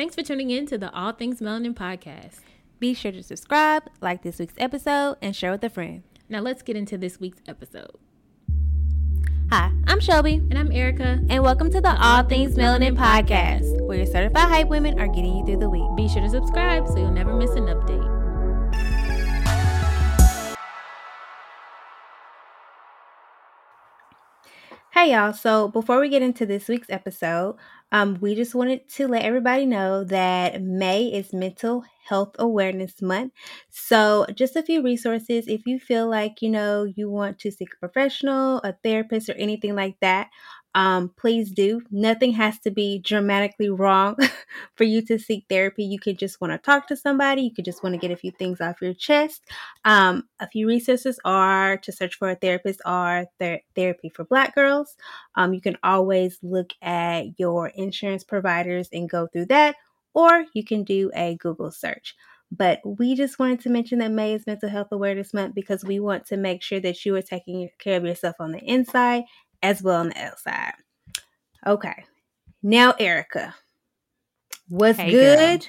Thanks for tuning in to the All Things Melanin podcast. Be sure to subscribe, like this week's episode, and share with a friend. Now let's get into this week's episode. Hi, I'm Shelby. And I'm Erica. And welcome to the All Things Melanin podcast, where your certified hype women are getting you through the week. Be sure to subscribe so you'll never miss an update. Hey y'all, so before we get into this week's episode, um, we just wanted to let everybody know that May is Mental Health Awareness Month. So, just a few resources if you feel like you know you want to seek a professional, a therapist, or anything like that um, please do. Nothing has to be dramatically wrong for you to seek therapy. You could just want to talk to somebody. You could just want to get a few things off your chest. Um, a few resources are to search for a therapist are ther- therapy for Black girls. Um, you can always look at your insurance providers and go through that, or you can do a Google search. But we just wanted to mention that May is Mental Health Awareness Month because we want to make sure that you are taking care of yourself on the inside as well on the outside. Okay. Now, Erica, what's hey, good? Girl.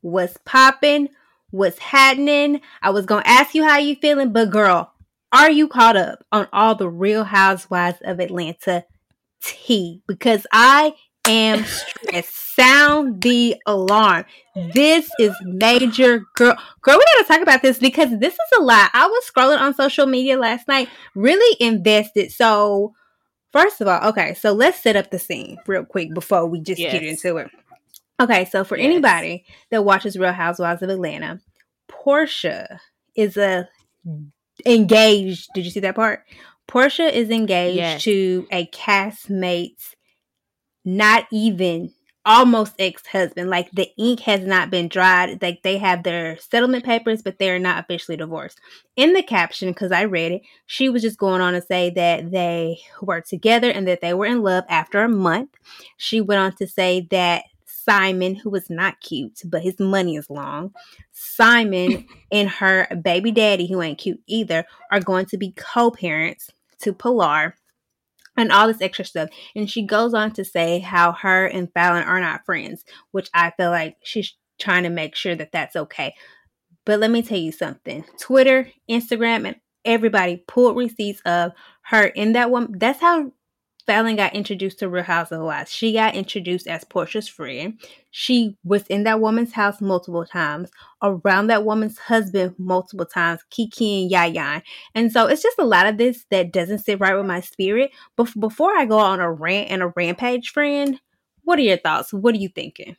What's popping? What's happening? I was going to ask you how you feeling, but girl, are you caught up on all the Real Housewives of Atlanta tea? Because I am stressed. Sound the alarm. This is major, girl. Girl, we gotta talk about this because this is a lot. I was scrolling on social media last night, really invested. So First of all, okay, so let's set up the scene real quick before we just yes. get into it. Okay, so for yes. anybody that watches Real Housewives of Atlanta, Porsha is a engaged. Did you see that part? Porsha is engaged yes. to a castmate's not even almost ex-husband. Like the ink has not been dried. Like they have their settlement papers but they're not officially divorced. In the caption because i read it she was just going on to say that they were together and that they were in love after a month. She went on to say that simon who was not cute but his money is long simon and her baby daddy who ain't cute either are going to be co-parents to pilar and all this extra stuff. And she goes on to say how her and Falynn are not friends, which I feel like she's trying to make sure that that's okay. But let me tell you something Twitter, Instagram, and everybody pulled receipts of her in that one. That's how Falynn got introduced to Real Housewives. She got introduced as Porsha's friend. She was in that woman's house multiple times, around that woman's husband multiple times, Kiki and Yaya. And so it's just a lot of this that doesn't sit right with my spirit. But before I go on a rant and a rampage, friend, what are your thoughts? What are you thinking?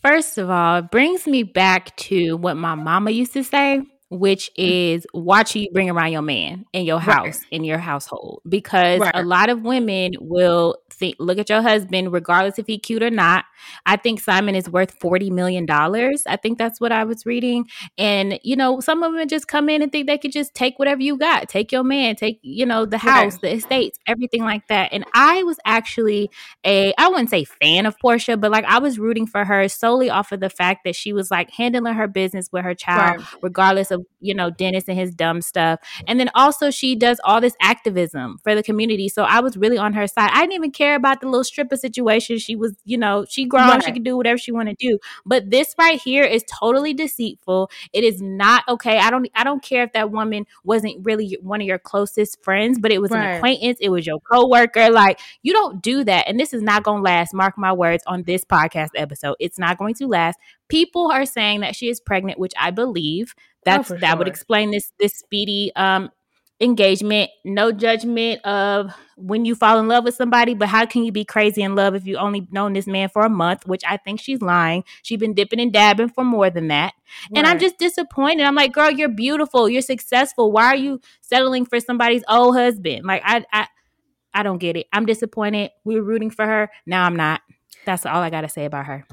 First of all, it brings me back to what my mama used to say which mm. is watching you bring around your man in your house right. in your household because right. a lot of women will think look at your husband regardless if he cute or not i think simon is worth 40 million dollars i think that's what i was reading and you know some of them just come in and think they could just take whatever you got take your man take you know the house right. the estates everything like that and i was actually a i wouldn't say fan of portia but like i was rooting for her solely off of the fact that she was like handling her business with her child regardless of of, you know, Dennis and his dumb stuff. And then also she does all this activism for the community. So I was really on her side. I didn't even care about the little stripper situation. She was, you know, she grown, right. she can do whatever she want to do. But this right here is totally deceitful. It is not okay. I don't I don't care if that woman wasn't really one of your closest friends, but it was right. an acquaintance, it was your coworker. Like you don't do that. And this is not gonna last, mark my words, on this podcast episode. It's not going to last. People are saying that she is pregnant, which I believe. That's oh, that sure. would explain this this speedy um engagement. No judgment of when you fall in love with somebody, but how can you be crazy in love if you only known this man for a month? Which I think she's lying. She's been dipping and dabbing for more than that. Right. And I'm just disappointed. I'm like, girl, you're beautiful. You're successful. Why are you settling for somebody's old husband? Like I I I don't get it. I'm disappointed. We were rooting for her. Now I'm not. That's all I gotta say about her.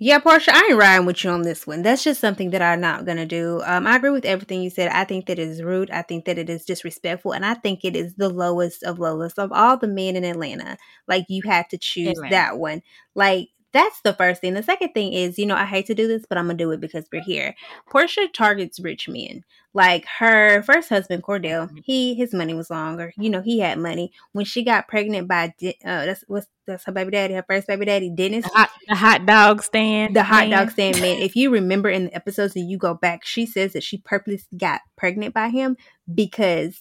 Yeah, Porsha, I ain't riding with you on this one. That's just something that I'm not gonna do. Um, I agree with everything you said. I think that it is rude. I think that it is disrespectful, and I think it is the lowest of lowest of all the men in Atlanta. Like you had to choose Atlanta. that one. Like that's the first thing. The second thing is, you know, I hate to do this, but I'm gonna do it because we're here. Porsha targets rich men. Like her first husband, Kordell, mm-hmm. he his money was longer. You know, he had money. When she got pregnant by uh, that's what's that's her baby daddy, her first baby daddy, Dennis. The hot, the hot dog stand. The hot man. dog stand man. If you remember in the episodes that you go back, she says that she purposely got pregnant by him because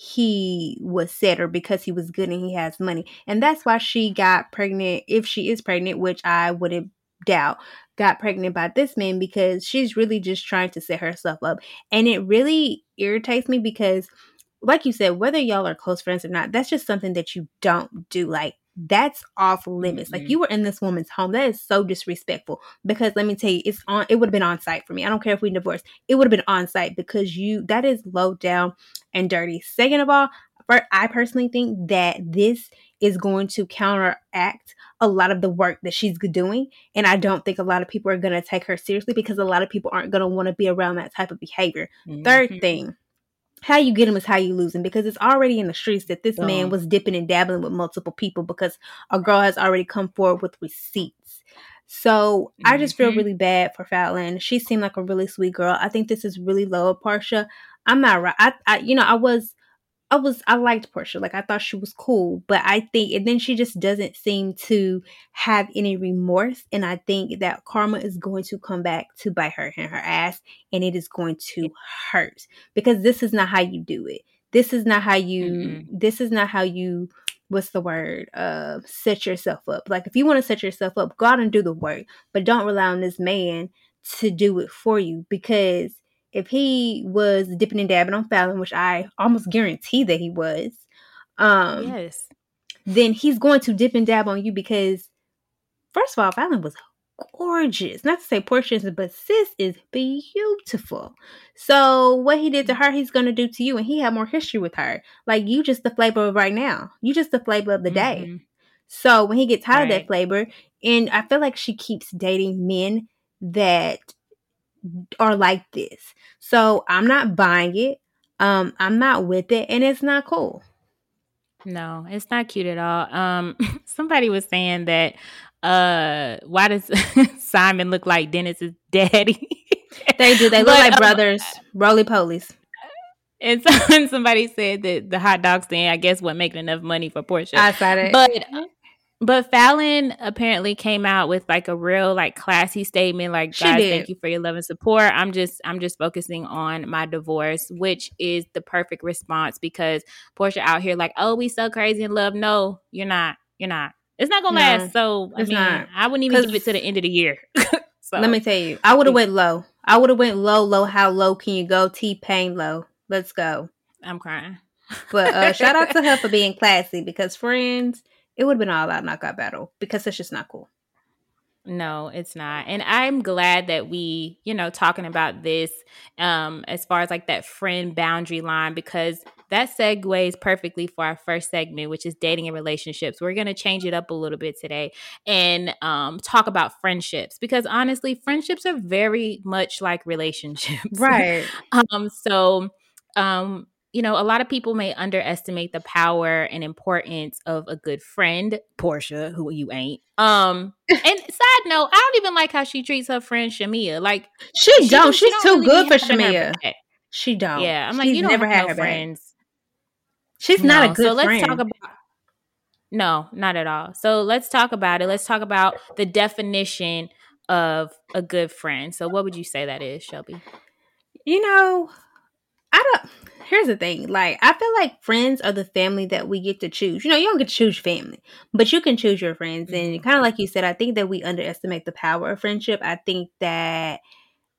he was set or because he was good and he has money. And that's why she got pregnant, if she is pregnant, which I wouldn't doubt, got pregnant by this man because she's really just trying to set herself up. And it really irritates me because, like you said, whether y'all are close friends or not, that's just something that you don't do. Like, that's off limits. Mm-hmm. Like you were in this woman's home. That is so disrespectful. Because let me tell you, it's on it would have been on site for me. I don't care if we divorced. It would have been on site because you that is low down and dirty. Second of all, I personally think that this is going to counteract a lot of the work that she's doing. And I don't think a lot of people are going to take her seriously because a lot of people aren't going to want to be around that type of behavior. Mm-hmm. Third thing, how you get him is how you lose him because it's already in the streets that this man was dipping and dabbling with multiple people because a girl has already come forward with receipts. So mm-hmm. I just feel mm-hmm. really bad for Falynn. She seemed like a really sweet girl. I think this is really low of Porsha. I'm not right. I, I, you know, I was I was I liked Porsha. Like I thought she was cool, but I think and then she just doesn't seem to have any remorse and I think that karma is going to come back to bite her in her ass and it is going to hurt because this is not how you do it. This is not how you mm-hmm. this is not how you what's the word? Uh set yourself up. Like if you want to set yourself up, go out and do the work, but don't rely on this man to do it for you because if he was dipping and dabbing on Falynn, which I almost guarantee that he was, um, yes, then he's going to dip and dab on you because, first of all, Falynn was gorgeous. Not to say Porsha but sis is beautiful. So what he did to her, he's gonna do to you, and he had more history with her. Like you, just the flavor of right now. You just the flavor of the day. Mm-hmm. So when he gets tired right. of that flavor, and I feel like she keeps dating men that are like this. So I'm not buying it. Um, I'm not with it, and it's not cool. No, it's not cute at all. Um, somebody was saying that uh why does Simon look like Dennis's daddy? they do. They look but, like um, brothers, roly polies. And, so, and somebody said that the hot dog stand, I guess, wasn't making enough money for Porsha. I said it. But but Falynn apparently came out with like a real like classy statement like she guys did. thank you for your love and support. I'm just I'm just focusing on my divorce, which is the perfect response because Porsha out here like, "Oh, we so crazy in love." No, you're not. You're not. It's not going to no, last. So, I mean, not. I wouldn't even give it to the end of the year. so, let me tell you. I would have went low. I would have went low, low. How low can you go? T-Pain low. Let's go. I'm crying. But uh, shout out to her for being classy because friends – it would have been all out knockout battle because it's just not cool. No, it's not. And I'm glad that we, you know, talking about this um as far as like that friend boundary line because that segues perfectly for our first segment, which is dating and relationships. We're going to change it up a little bit today and um, talk about friendships because honestly, friendships are very much like relationships. Right. um, so, um, you know, a lot of people may underestimate the power and importance of a good friend, Porsha, who you ain't. Um, and side note, I don't even like how she treats her friend Shamea. Like she, she don't. She's she don't too really good for Shamea. She don't. Yeah, I'm like, She's you don't never have no friends. Back. She's no, not a good so let's friend. talk about. No, not at all. So let's talk about it. Let's talk about the definition of a good friend. So, what would you say that is, Shelby? You know, I don't here's the thing. Like, I feel like friends are the family that we get to choose. You know, you don't get to choose family, but you can choose your friends. And mm-hmm. kind of like you said, I think that we underestimate the power of friendship. I think that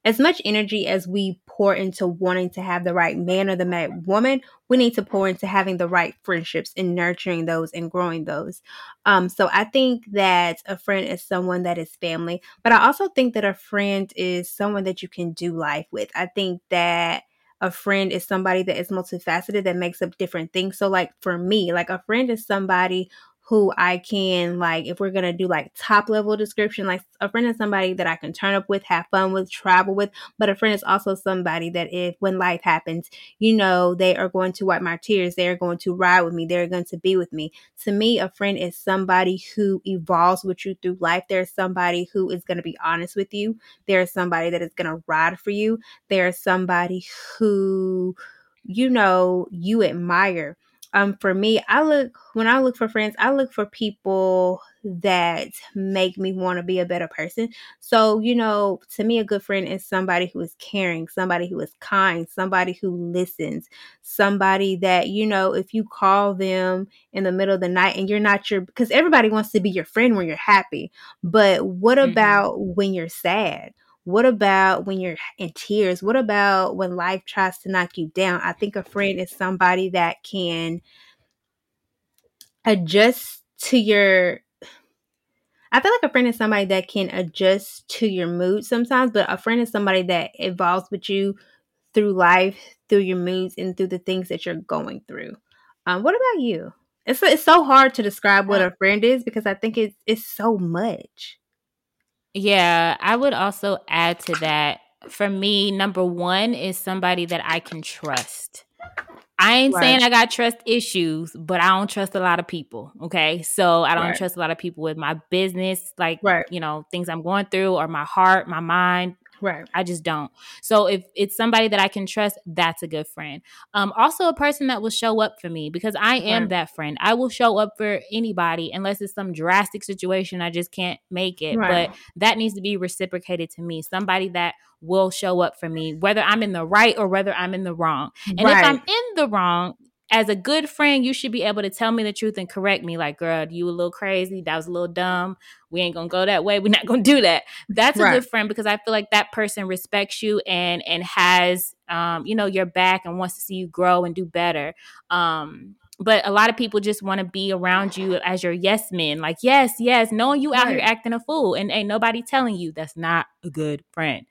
as much energy as we pour into wanting to have the right man or the right woman, we need to pour into having the right friendships and nurturing those and growing those. Um, so I think that a friend is someone that is family, but I also think that a friend is someone that you can do life with. I think that a friend is somebody that is multifaceted that makes up different things. So, like for me, like a friend is somebody who I can like if we're gonna do like top level description, like a friend is somebody that I can turn up with, have fun with, travel with, but a friend is also somebody that if when life happens, you know, they are going to wipe my tears, they are going to ride with me, they're going to be with me. To me, a friend is somebody who evolves with you through life. There's somebody who is gonna be honest with you. There's somebody that is gonna ride for you. There's somebody who you know you admire um for me i look when i look for friends i look for people that make me want to be a better person. So you know to me a good friend is somebody who is caring somebody who is kind somebody who listens somebody that you know if you call them in the middle of the night and you're not your because everybody wants to be your friend when you're happy. But what mm-hmm. about when you're sad what about when you're in tears? What about when life tries to knock you down? I think a friend is somebody that can adjust to your I feel like a friend is somebody that can adjust to your mood sometimes, but a friend is somebody that evolves with you through life, through your moods, and through the things that you're going through. Um, what about you? It's it's so hard to describe what a friend is because I think it's it's so much. Yeah, I would also add to that. For me, number one is somebody that I can trust. I ain't right. saying I got trust issues, but I don't trust a lot of people. Okay. So I don't right. trust a lot of people with my business, like, right. you know, things I'm going through or my heart, my mind, Right. I just don't. So if it's somebody that I can trust, that's a good friend. Um, also a person that will show up for me because I am right. that friend. I will show up for anybody unless it's some drastic situation I just can't make it. Right. But that needs to be reciprocated to me. Somebody that will show up for me, whether I'm in the right or whether I'm in the wrong. And right. if I'm in the wrong, as a good friend, you should be able to tell me the truth and correct me. Like, girl, you a little crazy. That was a little dumb. We ain't gonna go that way. We're not gonna do that. That's right. a good friend because I feel like that person respects you and and has um, you know, your back and wants to see you grow and do better. Um, but a lot of people just want to be around you as your yes men like yes yes knowing you out right. here acting a fool and ain't nobody telling you that's not a good friend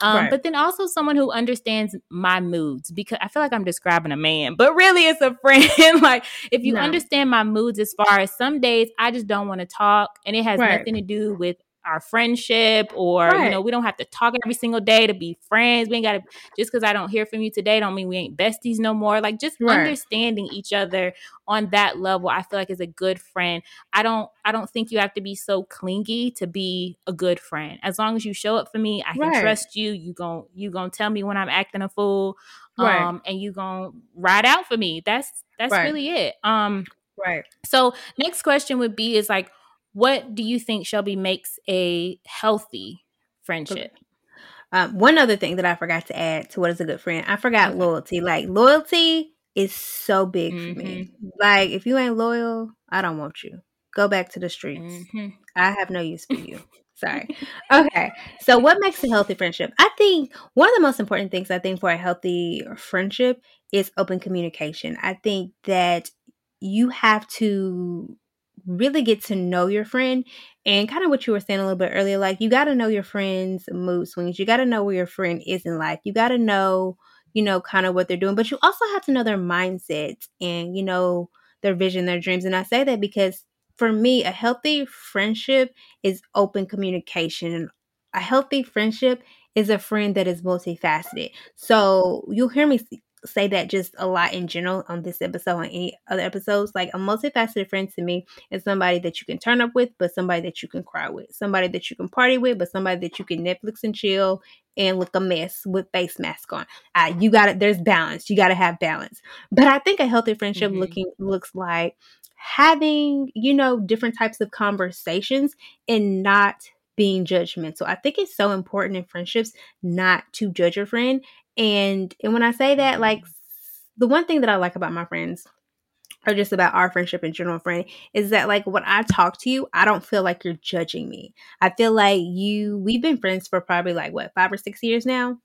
um, right. but then also someone who understands my moods because i feel like i'm describing a man but really it's a friend like if you no. understand my moods as far as some days i just don't want to talk and it has right. nothing to do with our friendship or right. you know we don't have to talk every single day to be friends. We ain't got to just because i don't hear from you today don't mean we ain't besties no more. Like just right. understanding each other on that level i feel like is a good friend. I don't i don't think you have to be so clingy to be a good friend. As long as you show up for me i can right. trust you. You gon' you gonna tell me when i'm acting a fool um and you gonna ride out for me. That's that's really it. Um right. so next question would be is like what do you think Shelby makes a healthy friendship? Um, one other thing that I forgot to add to what is a good friend, I forgot okay. loyalty. Like loyalty is so big mm-hmm. for me. Mm-hmm. Like if you ain't loyal, I don't want you. Go back to the streets. Mm-hmm. I have no use for you. Sorry. Okay. So what makes a healthy friendship? I think one of the most important things I think for a healthy friendship is open communication. I think that you have to really get to know your friend and kind of what you were saying a little bit earlier like you got to know your friend's mood swings you got to know where your friend is in life you got to know you know kind of what they're doing but you also have to know their mindset and you know their vision their dreams and i say that because for me a healthy friendship is open communication And a healthy friendship is a friend that is multifaceted so you'll hear me say that just a lot in general on this episode and any other episodes. Like a multifaceted friend to me is somebody that you can turn up with, but somebody that you can cry with, somebody that you can party with, but somebody that you can Netflix and chill and look a mess with face mask on. Uh, you got it. There's balance. You got to have balance. But I think a healthy friendship mm-hmm. looking looks like having you know different types of conversations and not being judgmental. I think it's so important in friendships not to judge your friend and and when I say that, like the one thing that I like about my friends or just about our friendship in general friend is that like when I talk to you, I don't feel like you're judging me. I feel like you we've been friends for probably like what five or six years now.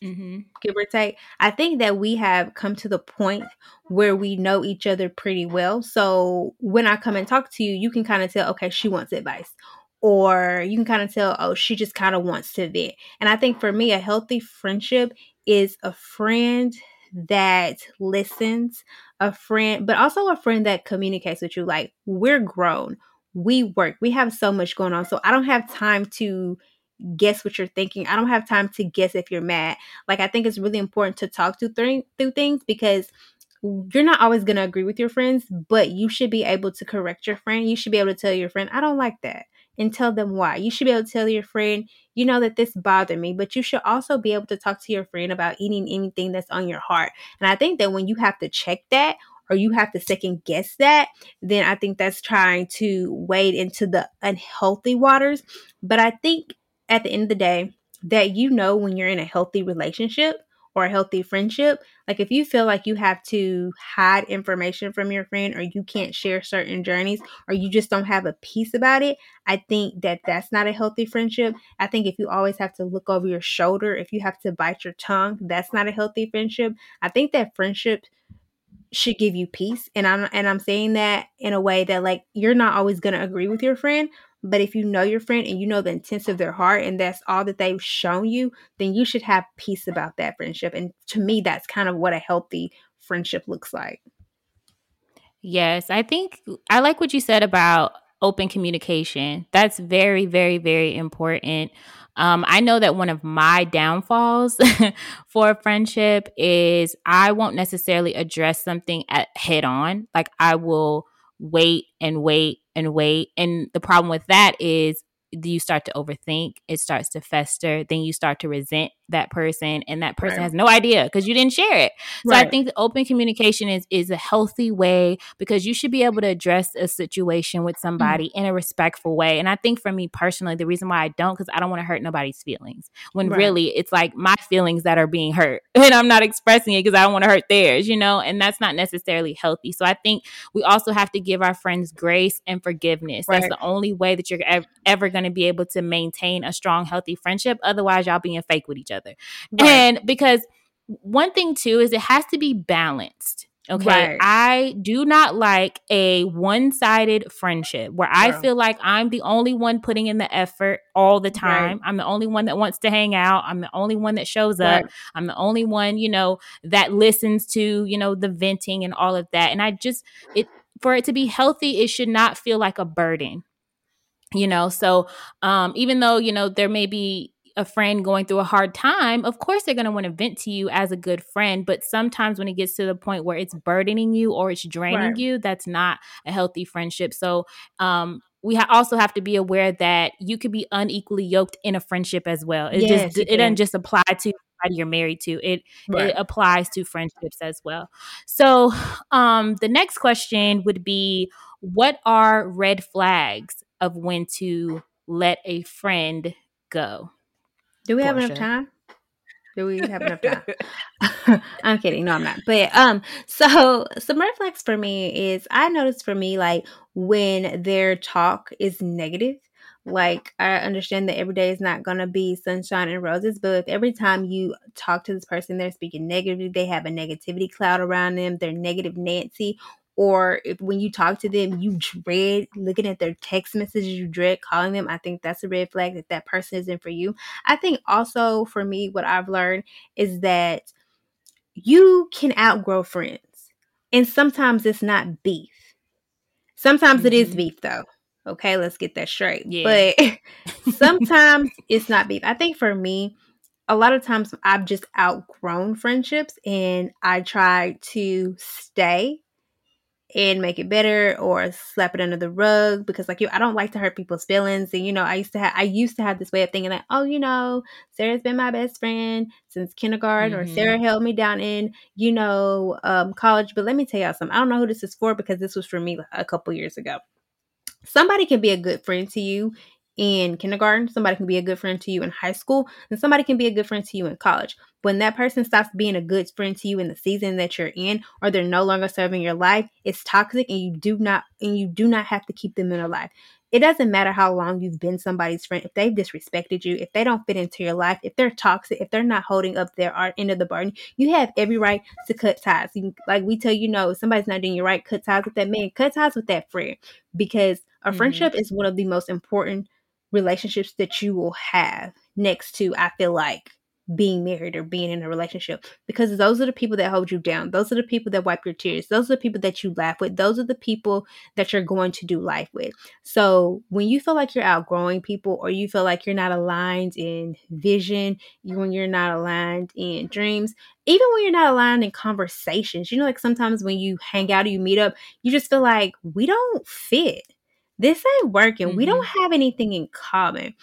Mm-hmm. Give or take. I think that we have come to the point where we know each other pretty well. So when I come and talk to you, you can kind of tell, okay, she wants advice, or you can kind of tell, oh, she just kind of wants to vent. And I think for me, a healthy friendship is a friend that listens, a friend, but also a friend that communicates with you. Like, we're grown, we work, we have so much going on. So I don't have time to guess what you're thinking. I don't have time to guess if you're mad. Like, I think it's really important to talk to th- through things because you're not always going to agree with your friends, but you should be able to correct your friend. You should be able to tell your friend, I don't like that, and tell them why. You should be able to tell your friend, you know, that this bothered me, but you should also be able to talk to your friend about eating anything that's on your heart. And I think that when you have to check that, or you have to second guess that, then I think that's trying to wade into the unhealthy waters. But I think at the end of the day, that you know when you're in a healthy relationship or a healthy friendship. Like if you feel like you have to hide information from your friend or you can't share certain journeys or you just don't have a peace about it, I think that that's not a healthy friendship. I think if you always have to look over your shoulder, if you have to bite your tongue, that's not a healthy friendship. I think that friendship should give you peace and I'm and I'm saying that in a way that like you're not always going to agree with your friend, but if you know your friend and you know the intents of their heart and that's all that they've shown you, then you should have peace about that friendship. And to me, that's kind of what a healthy friendship looks like. Yes, I think I like what you said about open communication. That's very, very, very important. Um, I know that one of my downfalls for a friendship is I won't necessarily address something at head on. Like I will wait and wait and wait. And the problem with that is you start to overthink, it starts to fester, then you start to resent that person and that person right. has no idea because you didn't share it. So right. I think the open communication is is a healthy way because you should be able to address a situation with somebody mm-hmm. in a respectful way. And I think for me personally, the reason why I don't because I don't want to hurt nobody's feelings. When right. really it's like my feelings that are being hurt and I'm not expressing it because I don't want to hurt theirs, you know, and that's not necessarily healthy. So I think we also have to give our friends grace and forgiveness. That's the only way that you're ever, ever going to be able to maintain a strong healthy friendship. Otherwise, y'all being fake with each other. Right. And because one thing too is it has to be balanced. Okay. Right. I do not like a one sided friendship where I feel like I'm the only one putting in the effort all the time. Right. I'm the only one that wants to hang out. I'm the only one that shows right. up. I'm the only one, you know, that listens to, you know, the venting and all of that. And I just, it, for it to be healthy, it should not feel like a burden you know so um even though you know there may be a friend going through a hard time, of course they're going to want to vent to you as a good friend. But sometimes when it gets to the point where it's burdening you or it's draining right. you, that's not a healthy friendship. So, um, we ha- also have to be aware that you could be unequally yoked in a friendship as well. It yes, just it doesn't just apply to you're married to. It right. it applies to friendships as well. So, um, the next question would be, what are red flags of when to let a friend go? Do we have enough time? Do we have enough time? I'm kidding. No, I'm not. But um, so some red flags for me is I noticed for me like when their talk is negative. Like I understand that every day is not gonna be sunshine and roses, but if every time you talk to this person, they're speaking negatively, they have a negativity cloud around them, they're negative Nancy, or if when you talk to them you dread looking at their text messages you dread calling them i think that's a red flag that that person isn't for you i think also for me what i've learned is that you can outgrow friends and sometimes it's not beef sometimes mm-hmm. it is mm-hmm. beef though okay let's get that straight yeah. but sometimes it's not beef i think for me a lot of times I've just outgrown friendships and I try to stay and make it better or slap it under the rug because like you I don't like to hurt people's feelings. And you know I used to have I used to have this way of thinking like oh you know Sarah's been my best friend since kindergarten mm-hmm. or Sarah held me down in you know um, college. But let me tell y'all something. I don't know who this is for because this was for me a couple years ago. Somebody can be a good friend to you in kindergarten, somebody can be a good friend to you in high school, and somebody can be a good friend to you in college. When that person stops being a good friend to you in the season that you're in, or they're no longer serving your life, it's toxic and you do not and you do not have to keep them in your life. It doesn't matter how long you've been somebody's friend. If they've disrespected you, if they don't fit into your life, if they're toxic, if they're not holding up their end of the bargain, you have every right to cut ties. You, like we tell you, no, somebody's not doing you right, cut ties with that man, cut ties with that friend, because a mm-hmm. friendship is one of the most important relationships that you will have next to I feel like being married or being in a relationship because those are the people that hold you down. Those are the people that wipe your tears. Those are the people that you laugh with. Those are the people that you're going to do life with. So when you feel like you're outgrowing people or you feel like you're not aligned in vision, when you're not aligned in dreams, even when you're not aligned in conversations, you know, like sometimes when you hang out or you meet up, you just feel like we don't fit. This ain't working. Mm-hmm. We don't mm-hmm. have anything in common.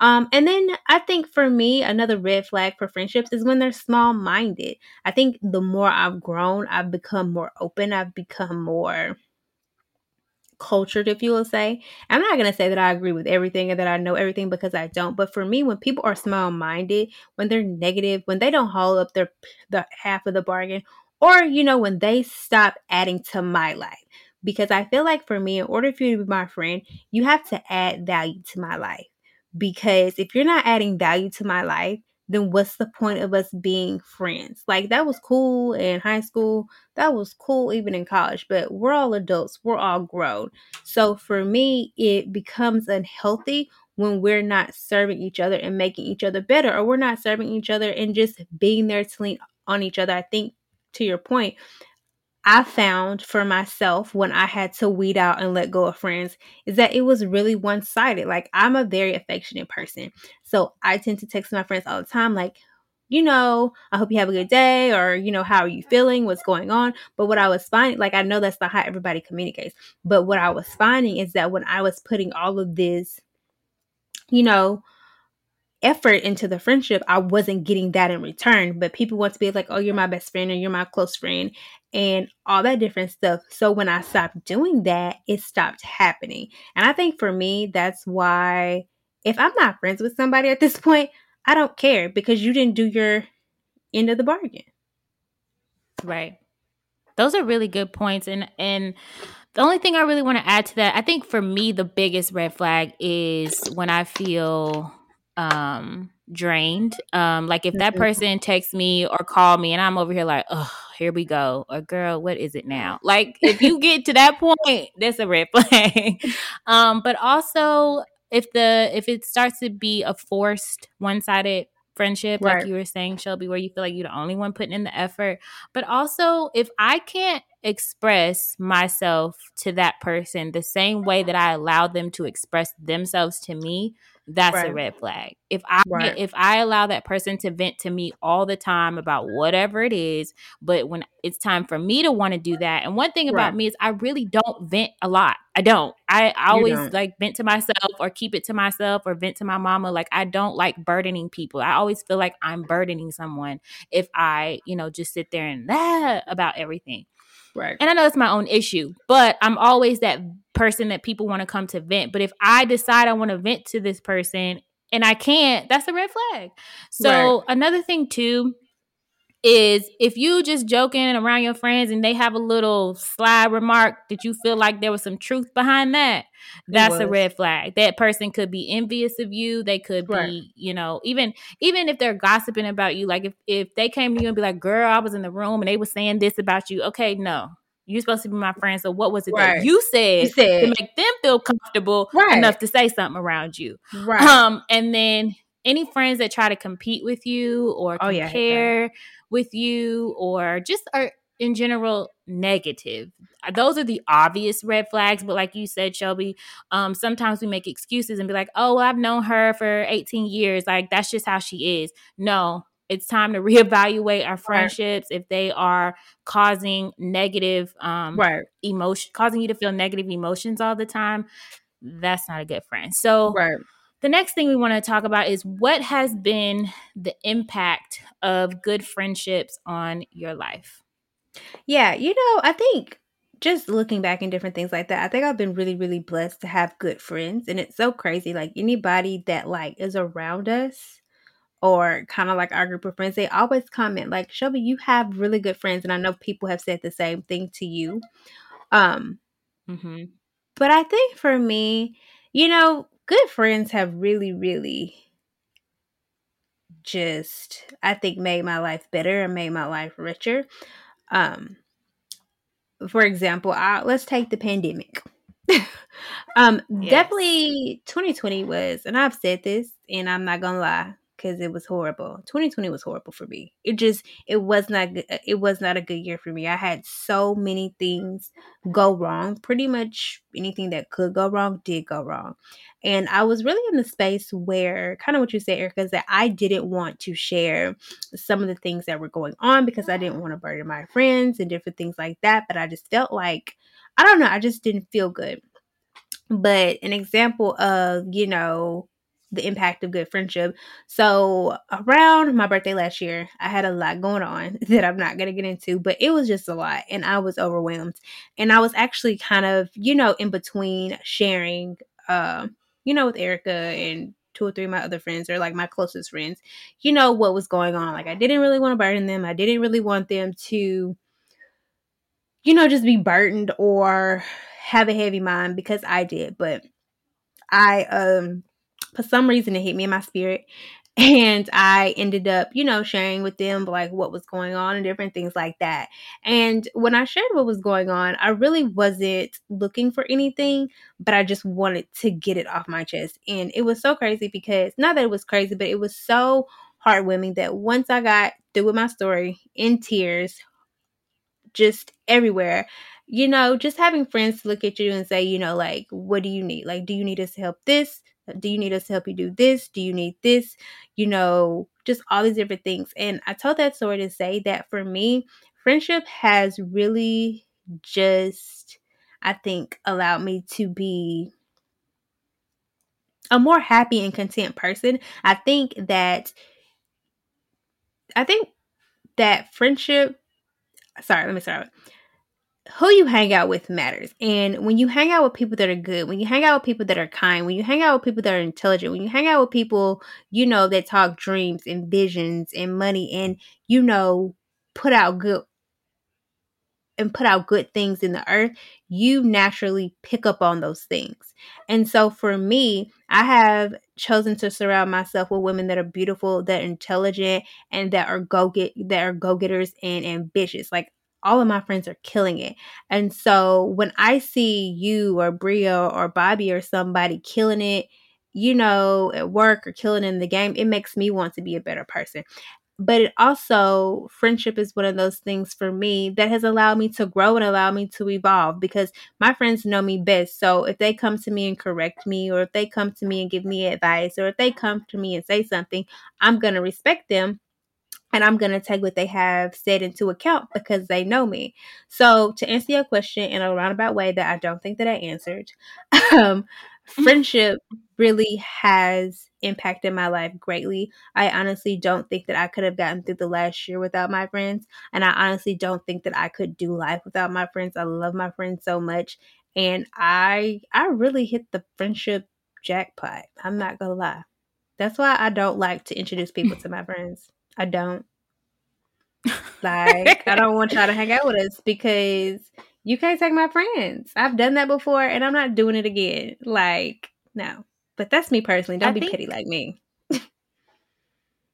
Um, and then I think for me, another red flag for friendships is when they're small minded. I think the more I've grown, I've become more open, I've become more cultured, if you will say. I'm not going to say that I agree with everything and that I know everything because I don't. But for me, when people are small minded, when they're negative, when they don't haul up their the half of the bargain, or you know, when they stop adding to my life. Because I feel like for me, in order for you to be my friend, you have to add value to my life because if you're not adding value to my life, then what's the point of us being friends? Like that was cool in high school, that was cool even in college, but we're all adults, we're all grown. So for me, it becomes unhealthy when we're not serving each other and making each other better, or we're not serving each other and just being there to lean on each other. I think to your point, I found for myself when I had to weed out and let go of friends is that it was really one sided. Like, I'm a very affectionate person. So I tend to text my friends all the time, like, you know, I hope you have a good day, or, you know, how are you feeling? What's going on? But what I was finding, like, I know that's not how everybody communicates, but what I was finding is that when I was putting all of this, you know, effort into the friendship, I wasn't getting that in return. But people want to be like, oh, you're my best friend or you're my close friend and all that different stuff. So when I stopped doing that, it stopped happening. And I think for me, that's why if I'm not friends with somebody at this point, I don't care because you didn't do your end of the bargain. Right. Those are really good points and and the only thing I really want to add to that, I think for me the biggest red flag is when I feel um drained. Um, like if that mm-hmm. person texts me or call me and I'm over here like, oh, here we go. Or girl, what is it now? Like if you get to that point, that's a red flag. um, but also if the if it starts to be a forced one-sided friendship, right. like you were saying, Shelby, where you feel like you're the only one putting in the effort. But also if I can't express myself to that person the same way that I allow them to express themselves to me, that's right. a red flag. If I right. if I allow that person to vent to me all the time about whatever it is, but when it's time for me to want to do that, and one thing about me is I really don't vent a lot. I don't. I, I always like vent to myself or keep it to myself or vent to my mama. Like I don't like burdening people. I always feel like I'm burdening someone if I, you know, just sit there and ah, about everything. Right. And I know it's my own issue, but I'm always that person that people want to come to vent. But if I decide I want to vent to this person and I can't, that's a red flag. So right. another thing too is if you just joking around your friends and they have a little sly remark that you feel like there was some truth behind that, that's a red flag. That person could be envious of you. They could right. be, you know, even even if they're gossiping about you, like if if they came to you and be like, "Girl, I was in the room and they were saying this about you." Okay, no. You're supposed to be my friend. So what was it right. that you said, you said, to make them feel comfortable right. enough to say something around you? Right. Um, and then any friends that try to compete with you or oh, compare yeah, with you or just are in general negative. Those are the obvious red flags, but like you said, Shelby, um, sometimes we make excuses and be like, "Oh, well, I've known her for 18 years. Like that's just how she is." No, it's time to reevaluate our friendships right. if they are causing negative um right. emotion causing you to feel negative emotions all the time that's not a good friend so right the next thing we want to talk about is what has been the impact of good friendships on your life yeah you know i think just looking back and different things like that i think i've been really really blessed to have good friends and it's so crazy like anybody that like is around us or kind of like our group of friends, they always comment like, "Shelby, you have really good friends," and I know people have said the same thing to you. Um, mm-hmm. but I think for me, you know, good friends have really, really just I think made my life better and made my life richer. Um, for example, I, let's take the pandemic. um, yes. definitely 2020 was, and I've said this, and I'm not gonna lie because it was horrible. 2020 was horrible for me. It just it was not uh, it was not a good year for me. I had so many things go wrong. Pretty much anything that could go wrong did go wrong. And I was really in the space where kind of what you said, Erica, is that I didn't want to share some of the things that were going on because I didn't mm-hmm. want to burden my friends and different things like that. But I just felt like I don't know, I just didn't feel good. But an example of, you know, the impact of good friendship. So, around my birthday last year, I had a lot going on that I'm not going to get into, but it was just a lot and I was overwhelmed. And I was actually kind of, you know, in between sharing, uh, you know, with Erica and two or three of my other friends or like my closest friends, you know, what was going on. Like, I didn't really want to burden them, I didn't really want them to, you know, just be burdened or have a heavy mind because I did, but I, um, for some reason it hit me in my spirit and I ended up, you know, sharing with them like what was going on and different things like that. And when I shared what was going on, I really wasn't looking for anything, but I just wanted to get it off my chest. And it was so crazy because not that it was crazy, but it was so heartwarming that once I got through with my story in tears, just everywhere, you know, just having friends look at you and say, you know, like, what do you need? Like, do you need us to help this? Do you need us to help you do this? Do you need this? You know, just all these different things. And I told that story to say that for me, friendship has really just, I think, allowed me to be a more happy and content person. I think that, I think that friendship, sorry, let me start who you hang out with matters. And when you hang out with people that are good, when you hang out with people that are kind, when you hang out with people that are intelligent, when you hang out with people, you know, that talk dreams and visions and money and, you know, put out good and put out good things in the earth, you naturally pick up on those things. And so for me, I have chosen to surround myself with women that are beautiful, that are intelligent, and that are go get that are go getters and ambitious. Like all of my friends are killing it. And so when I see you or Bria or Bobby or somebody killing it, you know, at work or killing in the game, it makes me want to be a better person. But it also, friendship is one of those things for me that has allowed me to grow and allow me to evolve because my friends know me best. So if they come to me and correct me, or if they come to me and give me advice, or if they come to me and say something, I'm going to respect them and I'm going to take what they have said into account because they know me. So, to answer your question in a roundabout way that I don't think that I answered, um, friendship really has impacted my life greatly. I honestly don't think that I could have gotten through the last year without my friends, and I honestly don't think that I could do life without my friends. I love my friends so much, and I I really hit the friendship jackpot. I'm not to lie. That's why I don't like to introduce people to my friends. I don't. Like, I don't want y'all to hang out with us because you can't take my friends. I've done that before and I'm not doing it again. Like, no. But that's me personally. Don't I be think, petty like me.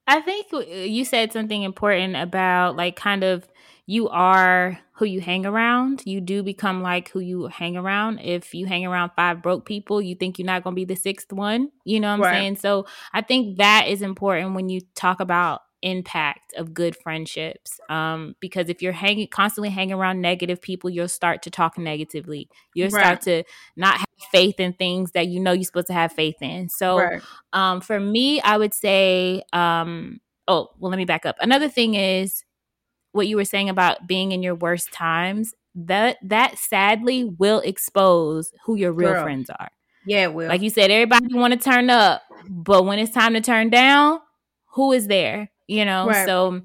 I think you said something important about like kind of you are who you hang around. You do become like who you hang around. If you hang around five broke people, you think you're not going to be the sixth one. You know what I'm right. saying? So I think that is important when you talk about impact of good friendships um, because if you're hanging constantly hanging around negative people you'll start to talk negatively you'll right. start to not have faith in things that you know you're supposed to have faith in so right. um, for me i would say um, oh well let me back up another thing is what you were saying about being in your worst times that that sadly will expose who your real Girl. friends are yeah will like you said everybody want to turn up but when it's time to turn down who is there you know right. so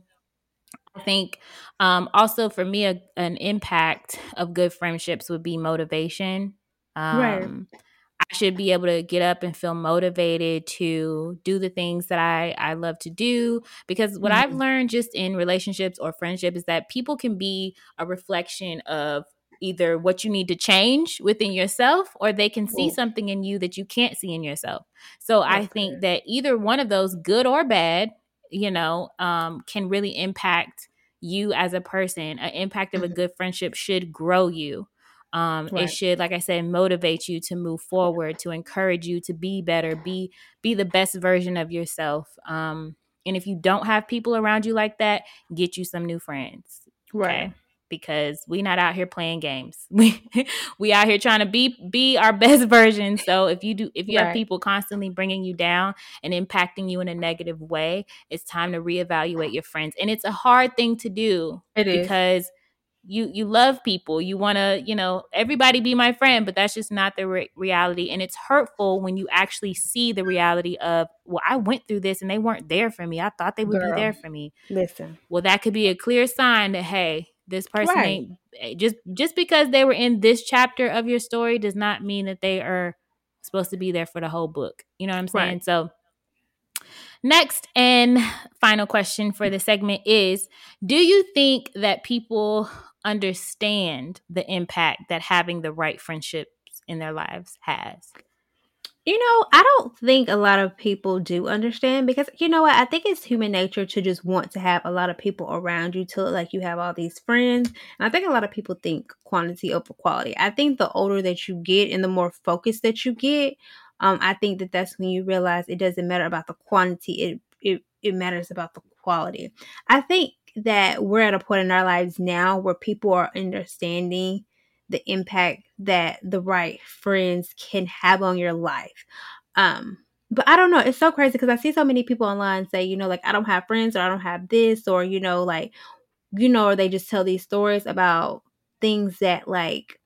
i think um also for me a, an impact of good friendships would be motivation um right. I should be able to get up and feel motivated to do the things that I, I love to do. Because what mm-hmm. I've learned just in relationships or friendship is that people can be a reflection of either what you need to change within yourself or they can see something in you that you can't see in yourself. So I think that either one of those, good or bad, you know, um, can really impact you as a person. An impact of a mm-hmm. good friendship should grow you. Um, right. It should, like I said, motivate you to move forward, to encourage you to be better, be be the best version of yourself. Um, and if you don't have people around you like that, get you some new friends. Right. Okay? Because we not out here playing games. We we out here trying to be be our best version. So if you do if you right. have people constantly bringing you down and impacting you in a negative way, it's time to reevaluate your friends. And it's a hard thing to do. It is because you you love people you want to you know everybody be my friend but that's just not the re- reality and it's hurtful when you actually see the reality of well i went through this and they weren't there for me i thought they would Girl, be there for me listen well that could be a clear sign that hey this person right. ain't eh, just just because they were in this chapter of your story does not mean that they are supposed to be there for the whole book you know what i'm saying right. so Next and final question for the segment is Do you think that people understand the impact that having the right friendships in their lives has? You know, I don't think a lot of people do understand because you know what? I think it's human nature to just want to have a lot of people around you to like you have all these friends. And I think a lot of people think quantity over quality. I think the older that you get and the more focused that you get, um, I think that that's when you realize it doesn't matter about the quantity. It it it matters about the quality. I think that we're at a point in our lives now where people are understanding the impact that the right friends can have on your life. Um, but I don't know. It's so crazy because I see so many people online say, you know, like I don't have friends or I don't have this or you know, like you know, or they just tell these stories about things that like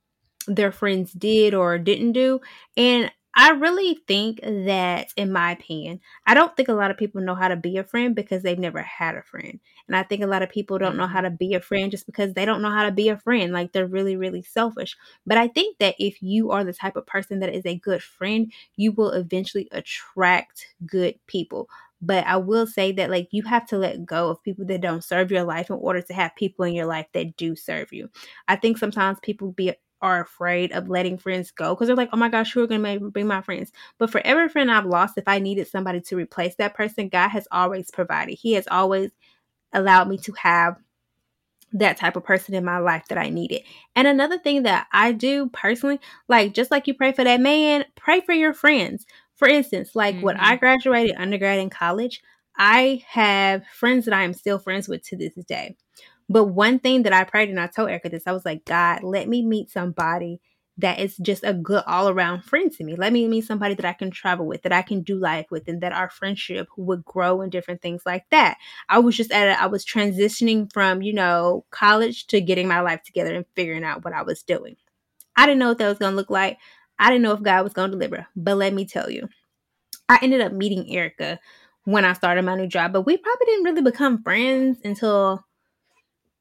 their friends did or didn't do. And I really think that, in my opinion, I don't think a lot of people know how to be a friend because they've never had a friend. And I think a lot of people don't know how mm-hmm. to be a friend just because they don't know how to be a friend. Like they're really, really selfish. But I think that if you are the type of person that is a good friend, you will eventually attract good people. But I will say that, like, you have to let go of people that don't serve your life in order to have people in your life that do serve you. I think sometimes people be are afraid of letting friends go because they're like, oh my gosh, who are going to bring my friends? But for every friend I've lost, if I needed somebody to replace that person, God has always provided. He has always allowed me to have that type of person in my life that I needed. And another thing that I do personally, like just like you pray for that man, pray for your friends. For instance, like mm-hmm. when I mm-hmm. graduated undergrad in college, I have friends that I am still friends with to this day. But one thing that I prayed and I told Erica this, I was like, God, let me meet somebody that is just a good all around friend to me. Let me meet somebody that I can travel with, that I can do life with, and that our friendship would grow and different things like that. I was just at a, I was transitioning from, you know, college to getting my life together and figuring out what I was doing. I didn't know what that was going to look like. I didn't know if God was going to deliver. But let me tell you, I ended up meeting Erica when I started my new job, but we probably didn't really become friends until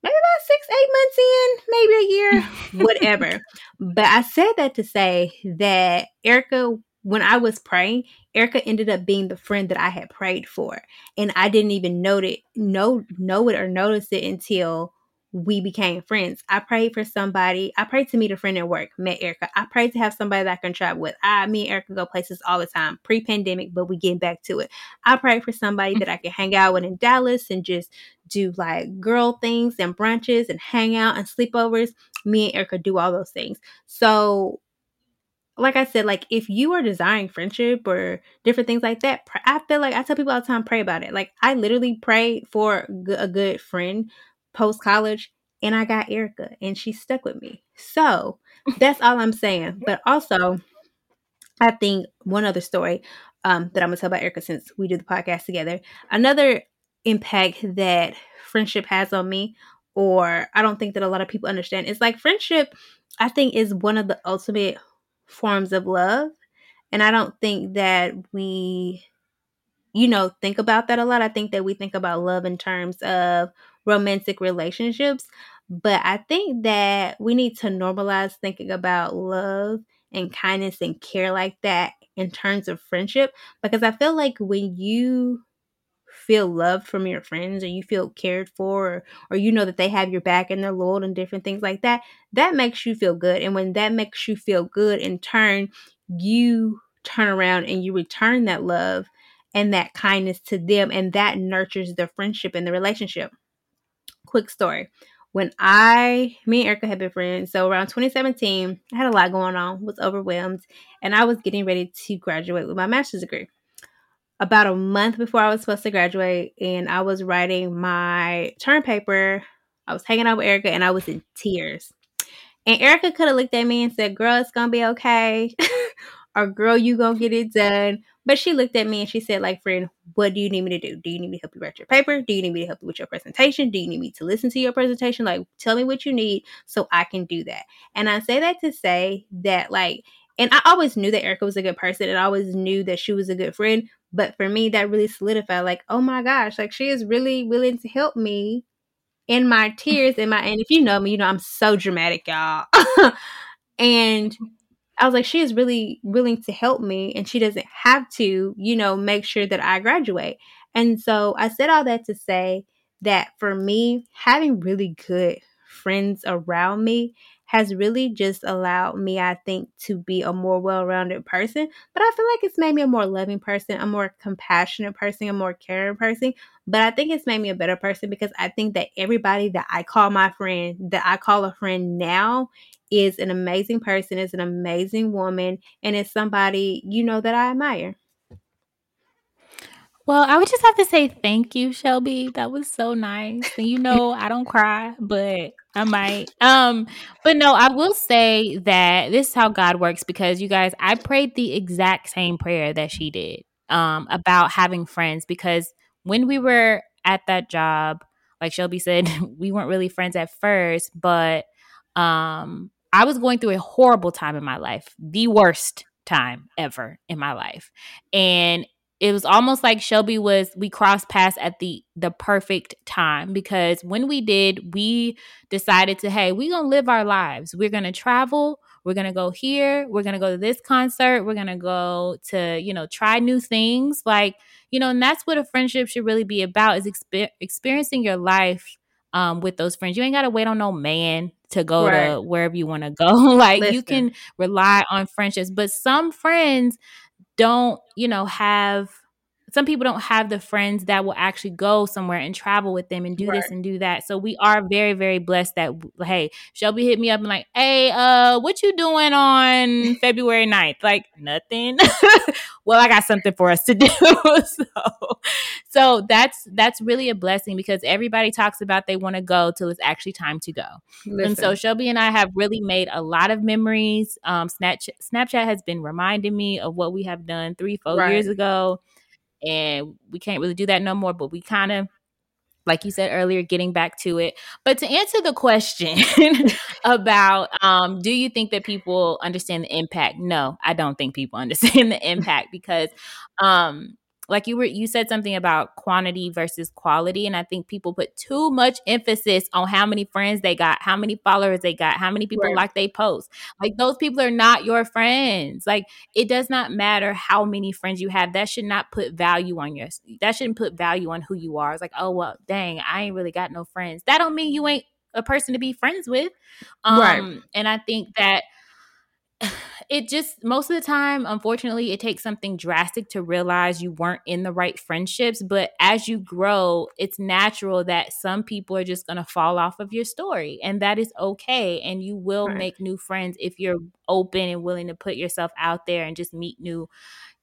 maybe about six, eight months in, maybe a year, whatever. but I said that to say that Erica, when I was praying, Erica ended up being the friend that I had prayed for. And I didn't even know it, know, know it or notice it until we became friends. I prayed for somebody. I prayed to meet a friend at work, met Erica. I prayed to have somebody that I can travel with. I, me and Erica go places all the time, pre pandemic, but we get back to it. I prayed for somebody mm. that I could hang out with in Dallas and just do like girl things and brunches and hang out and sleepovers. Me and Erica do all those things. So like I said, like if you are desiring friendship or different things like that, I feel like I tell people all the time, pray about it. Like I literally pray for a good friend post college and I got Erica and she stuck with me. So that's all I'm saying. But also, I think one other story um, that I'm gonna tell about Erica since we do the podcast together. Another impact that friendship has on me, or I don't think that a lot of people understand, is like friendship. I think is one of the ultimate forms of love, and I don't think that we, you know, think about that a lot. I think that we think about love in terms of romantic relationships. But I think that we need to normalize thinking about love and kindness and care like that in terms of friendship because I feel like when you feel loved from your friends or you feel cared for or, or you know that they have your back and they're loyal and different things like that, that makes you feel good. And when that makes you feel good, in turn, you turn around and you return that love and that kindness to them, and that nurtures the friendship and the relationship quick story. when I, me and Erica had been friends. So around 2017, I had a lot going on, was overwhelmed, and I was getting ready to graduate with my master's degree. About a month before I was supposed to graduate, and I was writing my term paper. I was hanging out with Erica, and I was in tears. And Erica could have looked at me and said, "Girl, it's gonna be okay," or "Girl, you gonna get it done." But she looked at me and she said, like, friend, what do you need me to do? Do you need me to help you write your paper? Do you need me to help you with your presentation? Do you need me to listen to your presentation? Like, tell me what you need so I can do that. And I say that to say that, like, and I always knew that Erica was a good person and I always knew that she was a good friend. But for me, that really solidified, like, oh my gosh, like she is really willing to help me in my tears and my and if you know me, you know I'm so dramatic, y'all. and I was like, she is really willing to help me and she doesn't have to, you know, make sure that I graduate. And so I said all that to say that for me, having really good friends around me has really just allowed me, I think, to be a more well rounded person. But I feel like it's made me a more loving person, a more compassionate person, a more caring person. But I think it's made me a better person because I think that everybody that I call my friend, that I call a friend now, is an amazing person, is an amazing woman, and is somebody, you know, that I admire. Well, I would just have to say thank you, Shelby. That was so nice. And you know, I don't cry, but I might. Um, but no, I will say that this is how God works because you guys, I prayed the exact same prayer that she did um about having friends because when we were at that job, like Shelby said, we weren't really friends at first, but um I was going through a horrible time in my life, the worst time ever in my life. And it was almost like Shelby was we crossed paths at the the perfect time because when we did, we decided to hey, we're going to live our lives. We're going to travel, we're going to go here, we're going to go to this concert, we're going to go to, you know, try new things like, you know, and that's what a friendship should really be about is exper- experiencing your life um, with those friends. You ain't got to wait on no man to go right. to wherever you want to go. like Listen. you can rely on friendships, but some friends don't, you know, have some people don't have the friends that will actually go somewhere and travel with them and do right. this and do that. So we are very, very blessed that hey, Shelby hit me up and like, hey, uh, what you doing on February 9th? Like nothing. well, I got something for us to do. so so that's that's really a blessing because everybody talks about they want to go till it's actually time to go. Listen. And so Shelby and I have really made a lot of memories. Um Snapchat Snapchat has been reminding me of what we have done three, four right. years ago and we can't really do that no more but we kind of like you said earlier getting back to it. But to answer the question about um, do you think that people understand the impact? No i don't think people understand the impact because um, like you were you said something about quantity versus quality and i think people put too much emphasis on how many friends they got how many followers they got how many people right. like they post. Like those people are not your friends. Like it does not matter how many friends you have. That should not put value on your that shouldn't put value on who you are. It's like oh well dang i ain't really got no friends. That don't mean you ain't a person to be friends with. Um right. and i think that it just most of the time unfortunately it takes something drastic to realize you weren't in the right friendships but as you grow it's natural that some people are just going to fall off of your story and that is okay and you will right. make new friends if you're open and willing to put yourself out there and just meet new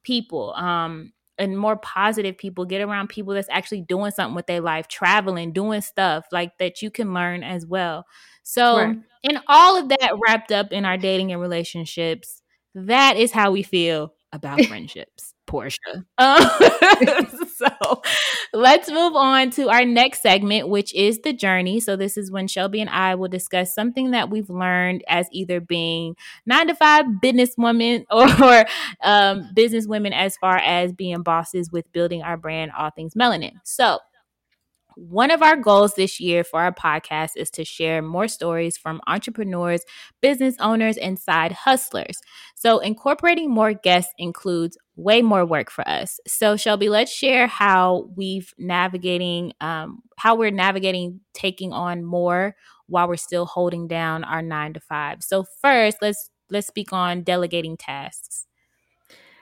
people um and more positive people get around people that's actually doing something with their life traveling doing stuff like that you can learn as well so right and all of that wrapped up in our dating and relationships, that is how we feel about friendships, Porsha. Um, so let's move on to our next segment, which is the journey. So this is when Shelby and I will discuss something that we've learned as either being nine to five businesswomen or um, business women as far as being bosses with building our brand, all things melanin. So one of our goals this year for our podcast is to share more stories from entrepreneurs, business owners, and side hustlers. So, incorporating more guests includes way more work for us. So, Shelby, let's share how we've navigating, um, how we're navigating taking on more while we're still holding down our nine to five. So, first, let's let's speak on delegating tasks.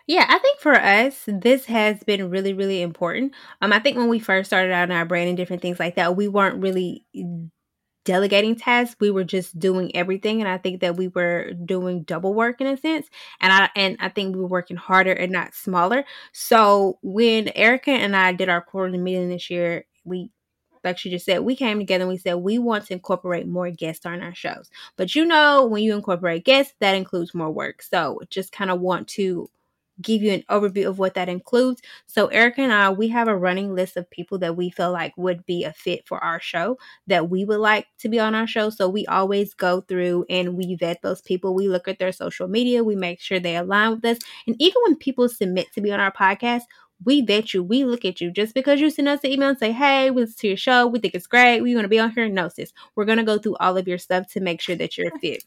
Yeah, I think for us, this has been really, really important. Um, I think when we first started out in our brand and different things like that, we weren't really delegating tasks, we were just doing everything. And I think that we were doing double work in a sense. And I and I think we were working harder and not smaller. So when Erica and I did our quarterly meeting this year, we like she just said, we came together and we said we want to incorporate more guests on our shows. But you know, when you incorporate guests, that includes more work. So just kind of want to give you an overview of what that includes. So Erica and I, we have a running list of people that we feel like would be a fit for our show that we would like to be on our show. So we always go through and we vet those people. We look at their social media, we make sure they align with us. And even when people submit to be on our podcast, we vet you. We look at you. Just because you send us an email and say, hey, we listen to your show. We think it's great. We want to be on here. No, sis. We're going to go through all of your stuff to make sure that you're a fit.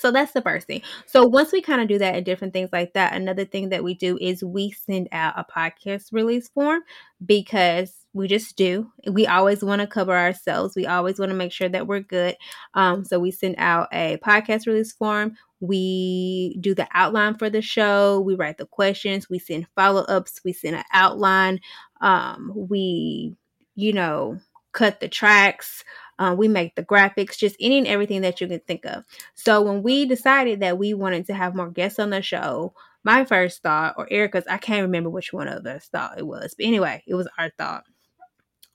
So that's the first thing. So once we kind of do that and different things like that, another thing that we do is we send out a podcast release form because we just do. We always want to cover ourselves. We always want to make sure that we're good. Um, so we send out a podcast release form. We do the outline for the show. We write the questions. We send follow ups. We send an outline. Um, we, you know, cut the tracks. Uh, we make the graphics, just any and everything that you can think of. So when we decided that we wanted to have more guests on the show, my first thought, or Erica's, I can't remember which one of us thought it was, but anyway, it was our thought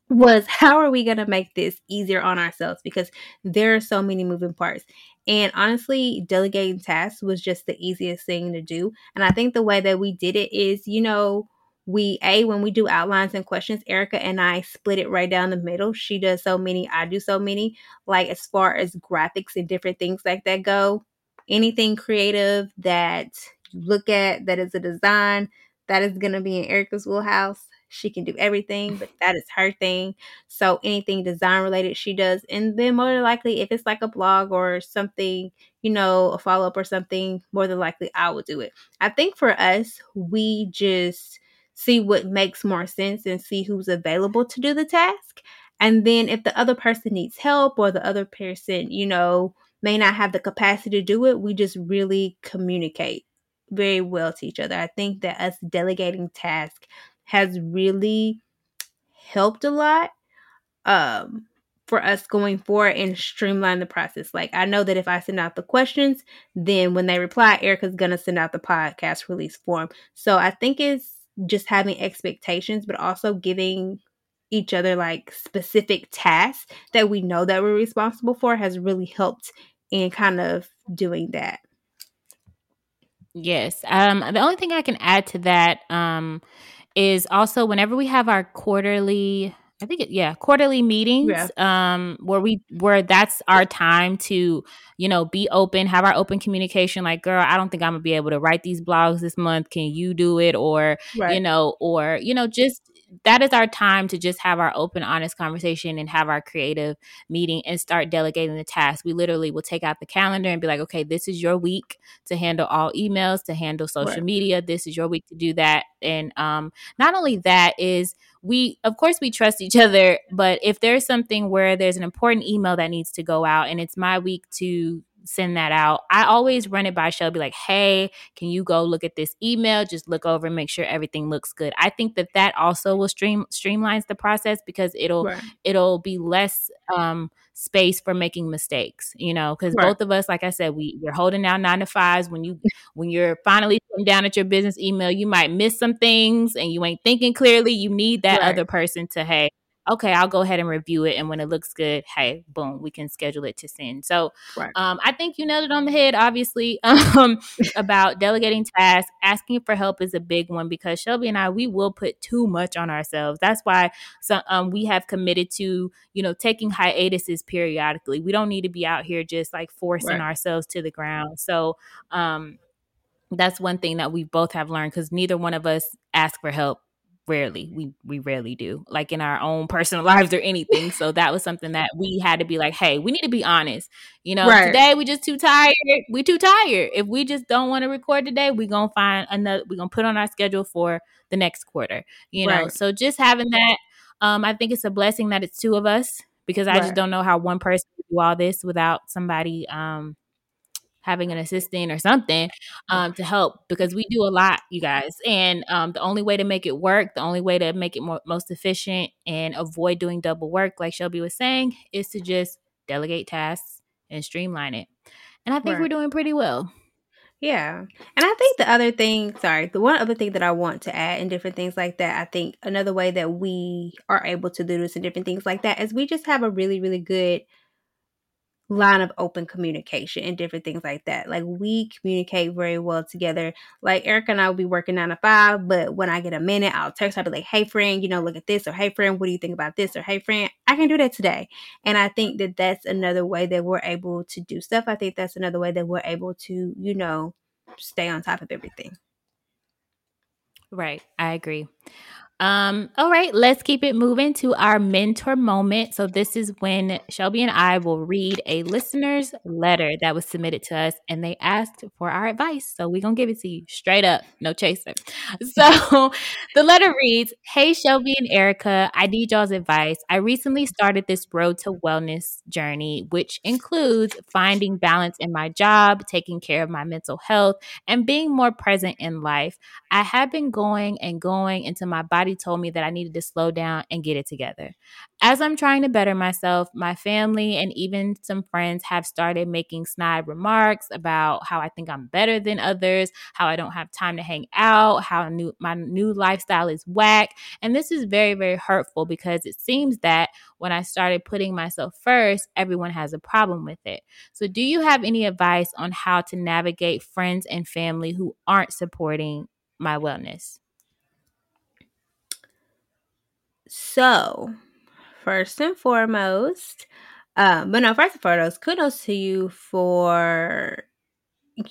was how are we going to make this easier on ourselves because there are so many moving parts. And honestly, delegating tasks was just the easiest thing to do. And I think the way that we did it is, you know, we a when we do outlines and questions erica and i split it right down the middle. She does so many i do so many. Like as far as graphics and different things like that go anything creative that you look at that is a design that is going to be in erica's wheelhouse she can do everything but that is her thing. So anything design related she does and then more than likely if it's like a blog or something you know a follow-up or something more than likely i will do it. I think for us we just see what makes more sense and see who's available to do the task. And then if the other person needs help or the other person, you know, may not have the capacity to do it, we just really communicate very well to each other. I think that us delegating tasks has really helped a lot. Um, for us going forward and streamline the process. Like I know that if I send out the questions, then when they reply, Erica's gonna send out the podcast release form. So I think it's just having expectations, but also giving each other like specific tasks that we know that we're responsible for has really helped in kind of doing that. Yes. Um, the only thing I can add to that um, is also whenever we have our quarterly I think it, yeah, quarterly meetings yeah. um where we where that's our time to, you know, be open, have our open communication like, girl, I don't think I'm going to be able to write these blogs this month. Can you do it or right. you know, or you know, just that is our time to just have our open, honest conversation and have our creative meeting and start delegating the tasks. We literally will take out the calendar and be like, okay, this is your week to handle all emails, to handle social right. media. This is your week to do that. And um, not only that is we of course we trust each other but if there's something where there's an important email that needs to go out and it's my week to send that out i always run it by shelby like hey can you go look at this email just look over and make sure everything looks good i think that that also will stream streamlines the process because it'll right. it'll be less um space for making mistakes you know because right. both of us like i said we we're holding down nine to fives when you when you're finally sitting down at your business email you might miss some things and you ain't thinking clearly you need that right. other person to hey okay, I'll go ahead and review it. And when it looks good, hey, boom, we can schedule it to send. So right. um, I think you nailed it on the head, obviously, um, about delegating tasks. Asking for help is a big one because Shelby and I, we will put too much on ourselves. That's why so, um, we have committed to, you know, taking hiatuses periodically. We don't need to be out here just like forcing right. ourselves to the ground. So, um, that's one thing that we both have learned because neither one of us ask for help rarely we we rarely do like in our own personal lives or anything so that was something that we had to be like hey we need to be honest you know right. today we just too tired we too tired if we just don't want to record today we gonna find another we gonna put on our schedule for the next quarter you know right. so just having that um i think it's a blessing that it's two of us because i right. just don't know how one person do all this without somebody um having an assistant or something um, to help because we do a lot, you guys. And um, the only way to make it work, the only way to make it more, most efficient and avoid doing double work, like Shelby was saying, is to just delegate tasks, and streamline it. And I think right. we're doing pretty well. Yeah. And I think the other thing, sorry, the one other thing that I want to add and different things like that, I think another way that we are able to do this and different things like that is we just have a really, really good line of open communication and different things like that. Like we communicate very well together. Like Erica and I will be working nine to five, but when I get a minute, I'll text. I'll be like, "Hey friend, you know, look at this," or "Hey friend, what do you think about this?" or "Hey friend, I can do that today." And I think that that's another way that we're able to do stuff. I think that's another way that we're able to, you know, stay on top of everything. Right, I agree. Um, all right, let's keep it moving to our mentor moment. So, this is when Shelby and I will read a listener's letter that was submitted to us, and they asked for our advice. So, we're gonna give it to you straight up, no chaser. So, the letter reads Hey, Shelby and Erica, I need y'all's advice. I recently started this road to wellness journey, which includes finding balance in my job, taking care of my mental health, and being more present in life. I have been going and going into my body body told me that I needed to slow down and get it together. As I'm trying to better myself, my family and even some friends have started making snide remarks about how I think I'm better than others, how I don't have time to hang out, how new, my new lifestyle is whack. And this is very, very hurtful because it seems that when I started putting myself first, everyone has a problem with it. So, do you have any advice on how to navigate friends and family who aren't supporting my wellness? So, first and foremost, um, but no, first and foremost, kudos to you for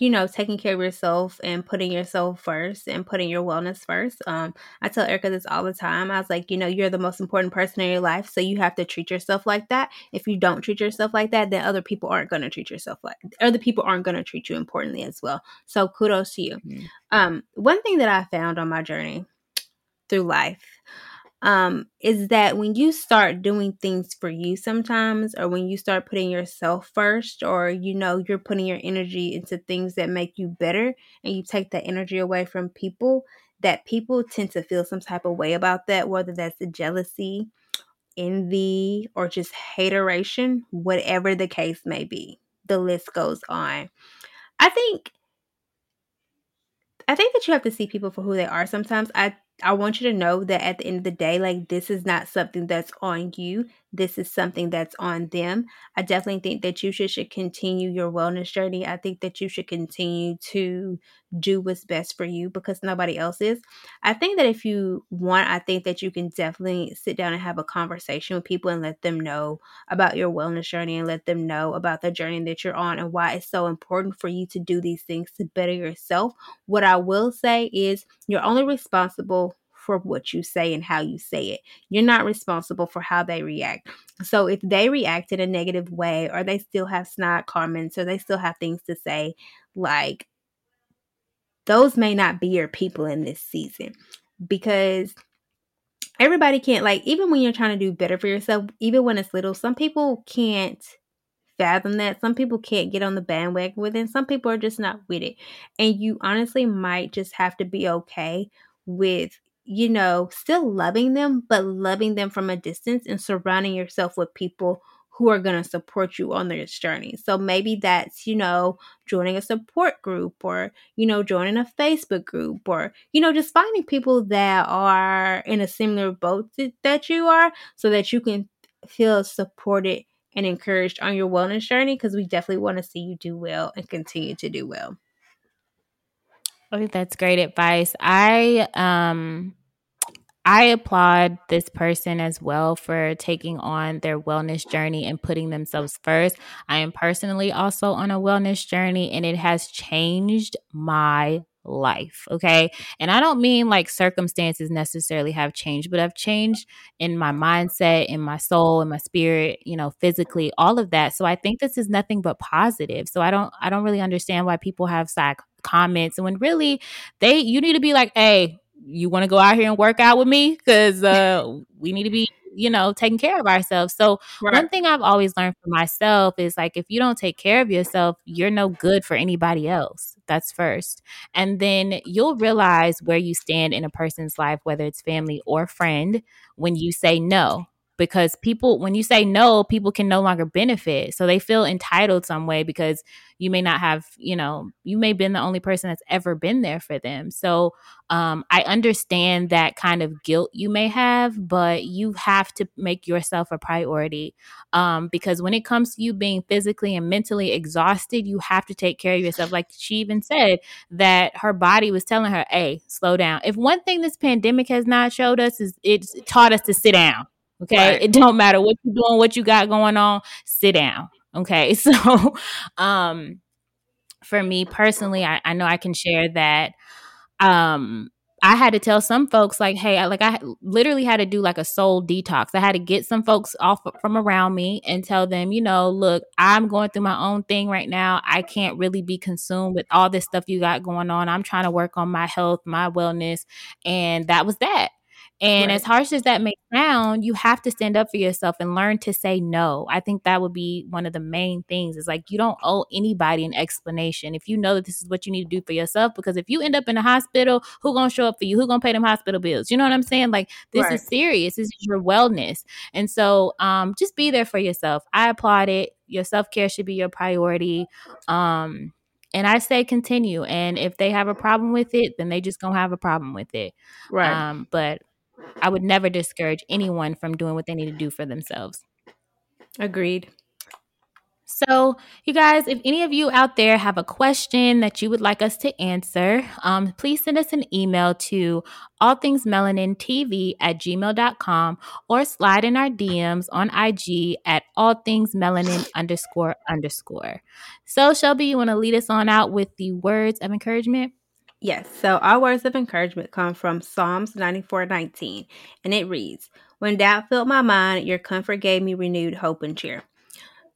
you know taking care of yourself and putting yourself first and putting your wellness first. Um i tell erica this all the time. I was like you know you're the most important person in your life so you have to treat yourself like that. If you don't treat yourself like that then other people aren't going to treat yourself like other people aren't going to treat you importantly as well. So kudos to you. Mm-hmm. um one thing that i found on my journey through life um, is that when you start doing things for you sometimes, or when you start putting yourself first, or you know, you're putting your energy into things that make you better, and you take that energy away from people, that people tend to feel some type of way about that, whether that's the jealousy, envy, or just hateration, whatever the case may be. The list goes on. I think I think that you have to see people for who they are sometimes. I I want you to know that at the end of the day, like this is not something that's on you. This is something that's on them. I definitely think that you should, should continue your wellness journey. I think that you should continue to do what's best for you because nobody else is. I think that if you want, I think that you can definitely sit down and have a conversation with people and let them know about your wellness journey and let them know about the journey that you're on and why it's so important for you to do these things to better yourself. What I will say is you're only responsible for what you say and how you say it. You're not responsible for how they react. So if they react in a negative way or they still have snide comments or they still have things to say, like those may not be your people in this season because everybody can't like even when you're trying to do better for yourself, even when it's little, some people can't fathom that. Some people can't get on the bandwagon with it. Some people are just not with it. And you honestly might just have to be okay with you know, still loving them, but loving them from a distance and surrounding yourself with people who are going to support you on this journey. So maybe that's, you know, joining a support group or, you know, joining a Facebook group or, you know, just finding people that are in a similar boat that you are so that you can feel supported and encouraged on your wellness journey because we definitely want to see you do well and continue to do well. I think that's great advice. I um I applaud this person as well for taking on their wellness journey and putting themselves first. I am personally also on a wellness journey and it has changed my life. Okay. And I don't mean like circumstances necessarily have changed, but I've changed in my mindset, in my soul, in my spirit, you know, physically, all of that. So I think this is nothing but positive. So I don't I don't really understand why people have like comments and when really they you need to be like, hey, you want to go out here and work out with me? Because uh we need to be you know, taking care of ourselves. So, right. one thing I've always learned for myself is like, if you don't take care of yourself, you're no good for anybody else. That's first. And then you'll realize where you stand in a person's life, whether it's family or friend, when you say no. Because people when you say no people can no longer benefit. So they feel entitled some way because you may not have you know you may have been the only person that's ever been there for them. So um, i understand that kind of guilt you may have but you have to make yourself a priority. Um, because when it comes to you being physically and mentally exhausted you have to take care of yourself. Like she even said that her body was telling her hey slow down. If one thing this pandemic has not showed us is it's taught us to sit down Okay. Right. It don't matter what you're doing, what you got going on, sit down. Okay. So um for me personally, I, I know I can share that um I had to tell some folks like, hey, I, like I literally had to do like a soul detox. I had to get some folks off from around me and tell them, you know, look, I'm going through my own thing right now. I can't really be consumed with all this stuff you got going on. I'm trying to work on my health, my wellness, and that was that. And right. as harsh as that may sound, you have to stand up for yourself and learn to say no. I think that would be one of the main things is like you don't owe anybody an explanation if you know that this is what you need to do for yourself. Because if you end up in a hospital, who gonna show up for you? Who gonna pay them hospital bills? You know what I'm saying? Like this right. is serious. This is your wellness. And so um just be there for yourself. I applaud it. Your self-care should be your priority. Um and I say continue. And if they have a problem with it, then they just gonna have a problem with it. Right. Um, but I would never discourage anyone from doing what they need to do for themselves. Agreed. So, you guys, if any of you out there have a question that you would like us to answer, um, please send us an email to allthingsmelanintv at gmail.com or slide in our DMs on IG at allthingsmelanin underscore underscore. So, Shelby, you want to lead us on out with the words of encouragement? Yes, so our words of encouragement come from Psalms 94 19, and it reads, When doubt filled my mind, your comfort gave me renewed hope and cheer.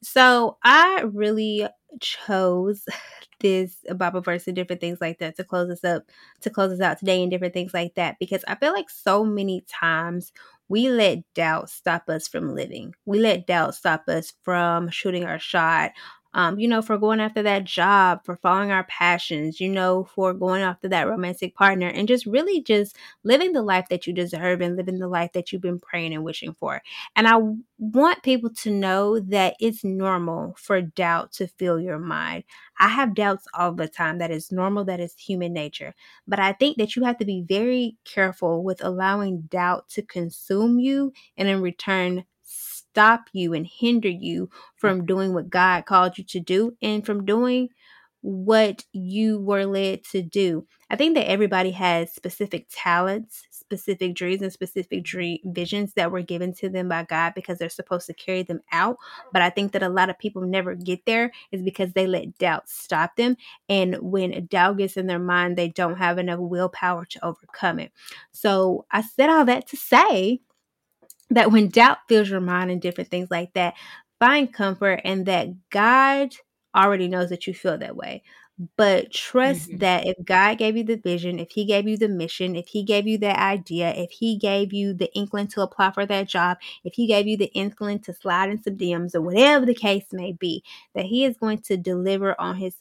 So I really chose this Bible verse and different things like that to close us up, to close us out today and different things like that, because I feel like so many times we let doubt stop us from living. We let doubt stop us from shooting our shot, um, you know, for going after that job, for following our passions, you know, for going after that romantic partner, and just really just living the life that you deserve and living the life that you've been praying and wishing for. And I want people to know that it's normal for doubt to fill your mind. I have doubts all the time. That is normal, that is human nature. But I think that you have to be very careful with allowing doubt to consume you and in return stop you and hinder you from mm. doing what God called you to do and from doing what you were led to do. I think that everybody has specific talents, specific dreams, and specific dream visions that were given to them by God because they're supposed to carry them out. But I think that a lot of people never get there is because they let doubt stop them. And when doubt gets in their mind, they don't have enough willpower to overcome it. So I said all that to say that when doubt fills your mind and different things like that, find comfort and that God already knows that you feel that way. But trust mm-hmm. that if God gave you the vision, if He gave you the mission, if He gave you that idea, if He gave you the inkling to apply for that job, if He gave you the inkling to slide in some DMs or whatever the case may be, that He is going to deliver on His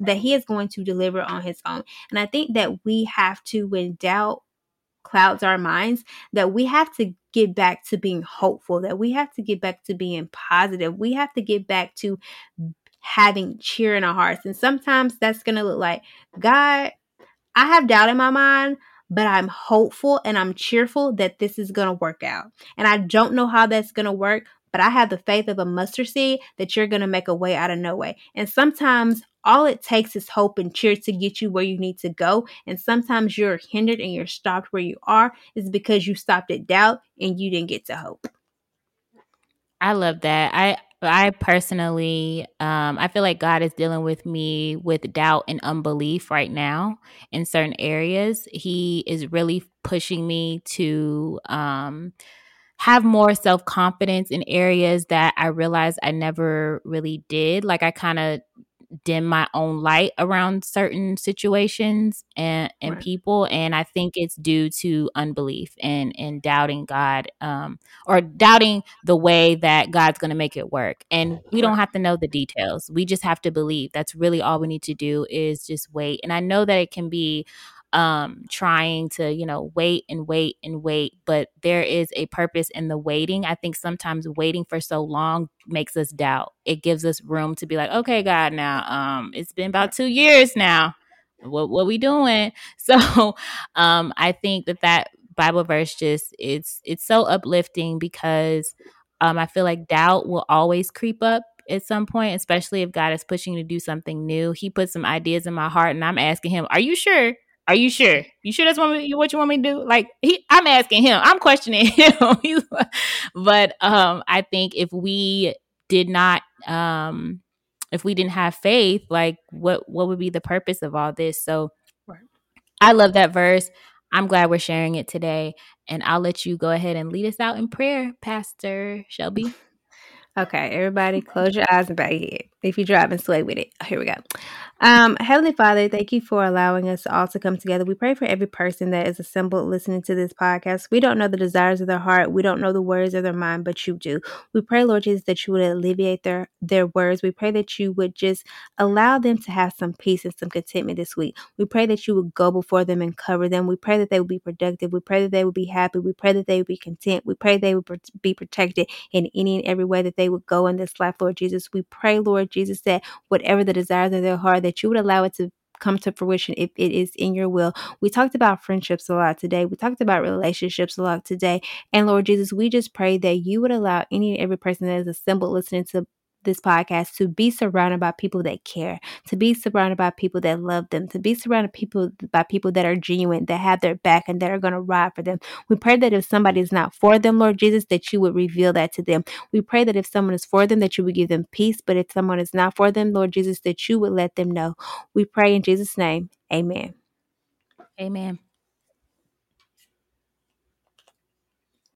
that He is going to deliver on His own. And I think that we have to, when doubt clouds our minds, that we have to get back to being hopeful, that we have to get back to being positive. We have to get back to having cheer in our hearts. And sometimes that's going to look like, God, I have doubt in my mind, but I'm hopeful and I'm cheerful that this is going to work out. And I don't know how that's going to work, but I have the faith of a mustard seed that you're going to make a way out of no way. And sometimes all it takes is hope and cheer to get you where you need to go. And sometimes you're hindered and you're stopped where you are is because you stopped at doubt and you didn't get to hope. I love that. I I personally, um, I feel like God is dealing with me with doubt and unbelief right now in certain areas. He is really pushing me to um, have more self confidence in areas that I realized I never really did. Like I kind of dim my own light around certain situations and, and right. people and i think it's due to unbelief and and doubting god um or doubting the way that god's going to make it work and we don't have to know the details. We just have to believe. That's really all we need to do is just wait and i know that it can be um, trying to, you know, wait and wait and wait. But there is a purpose in the waiting. I think sometimes waiting for so long makes us doubt. It gives us room to be like, okay, God, now um, it's been about two years now. What what we doing? So um, I think that that Bible verse just it's it's so uplifting because um, I feel like doubt will always creep up at some point, especially if God is pushing you to do something new. He put some ideas in my heart, and I'm asking Him, "Are you sure? Are you sure? You sure that's what, what you want me to do?" Like he, I'm asking Him, I'm questioning Him. but um, I think if we did not, um, if we didn't have faith, like what what would be the purpose of all this? So, right. I love that verse. I'm glad we're sharing it today. And I'll let you go ahead and lead us out in prayer, Pastor Shelby. Okay, everybody, close your eyes and bow your head. If you're driving, sway with it. Here we go. Um, Heavenly Father, thank you for allowing us all to come together. We pray for every person that is assembled listening to this podcast. We don't know the desires of their heart. We don't know the words of their mind, but you do. We pray, Lord Jesus, that you would alleviate their, their words. We pray that you would just allow them to have some peace and some contentment this week. We pray that you would go before them and cover them. We pray that they would be productive. We pray that they would be happy. We pray that they would be content. We pray they would be protected in any and every way that they would go in this life, Lord Jesus. We pray, Lord Jesus, that whatever the desires of their heart, that you would allow it to come to fruition if it is in your will. We talked about friendships a lot today. We talked about relationships a lot today. And Lord Jesus, we just pray that you would allow any and every person that is assembled listening to this podcast to be surrounded by people that care, to be surrounded by people that love them, to be surrounded people by people that are genuine, that have their back and that are going to ride for them. We pray that if somebody is not for them, Lord Jesus, that you would reveal that to them. We pray that if someone is for them, that you would give them peace, but if someone is not for them, Lord Jesus, that you would let them know. We pray in Jesus' name. Amen. Amen.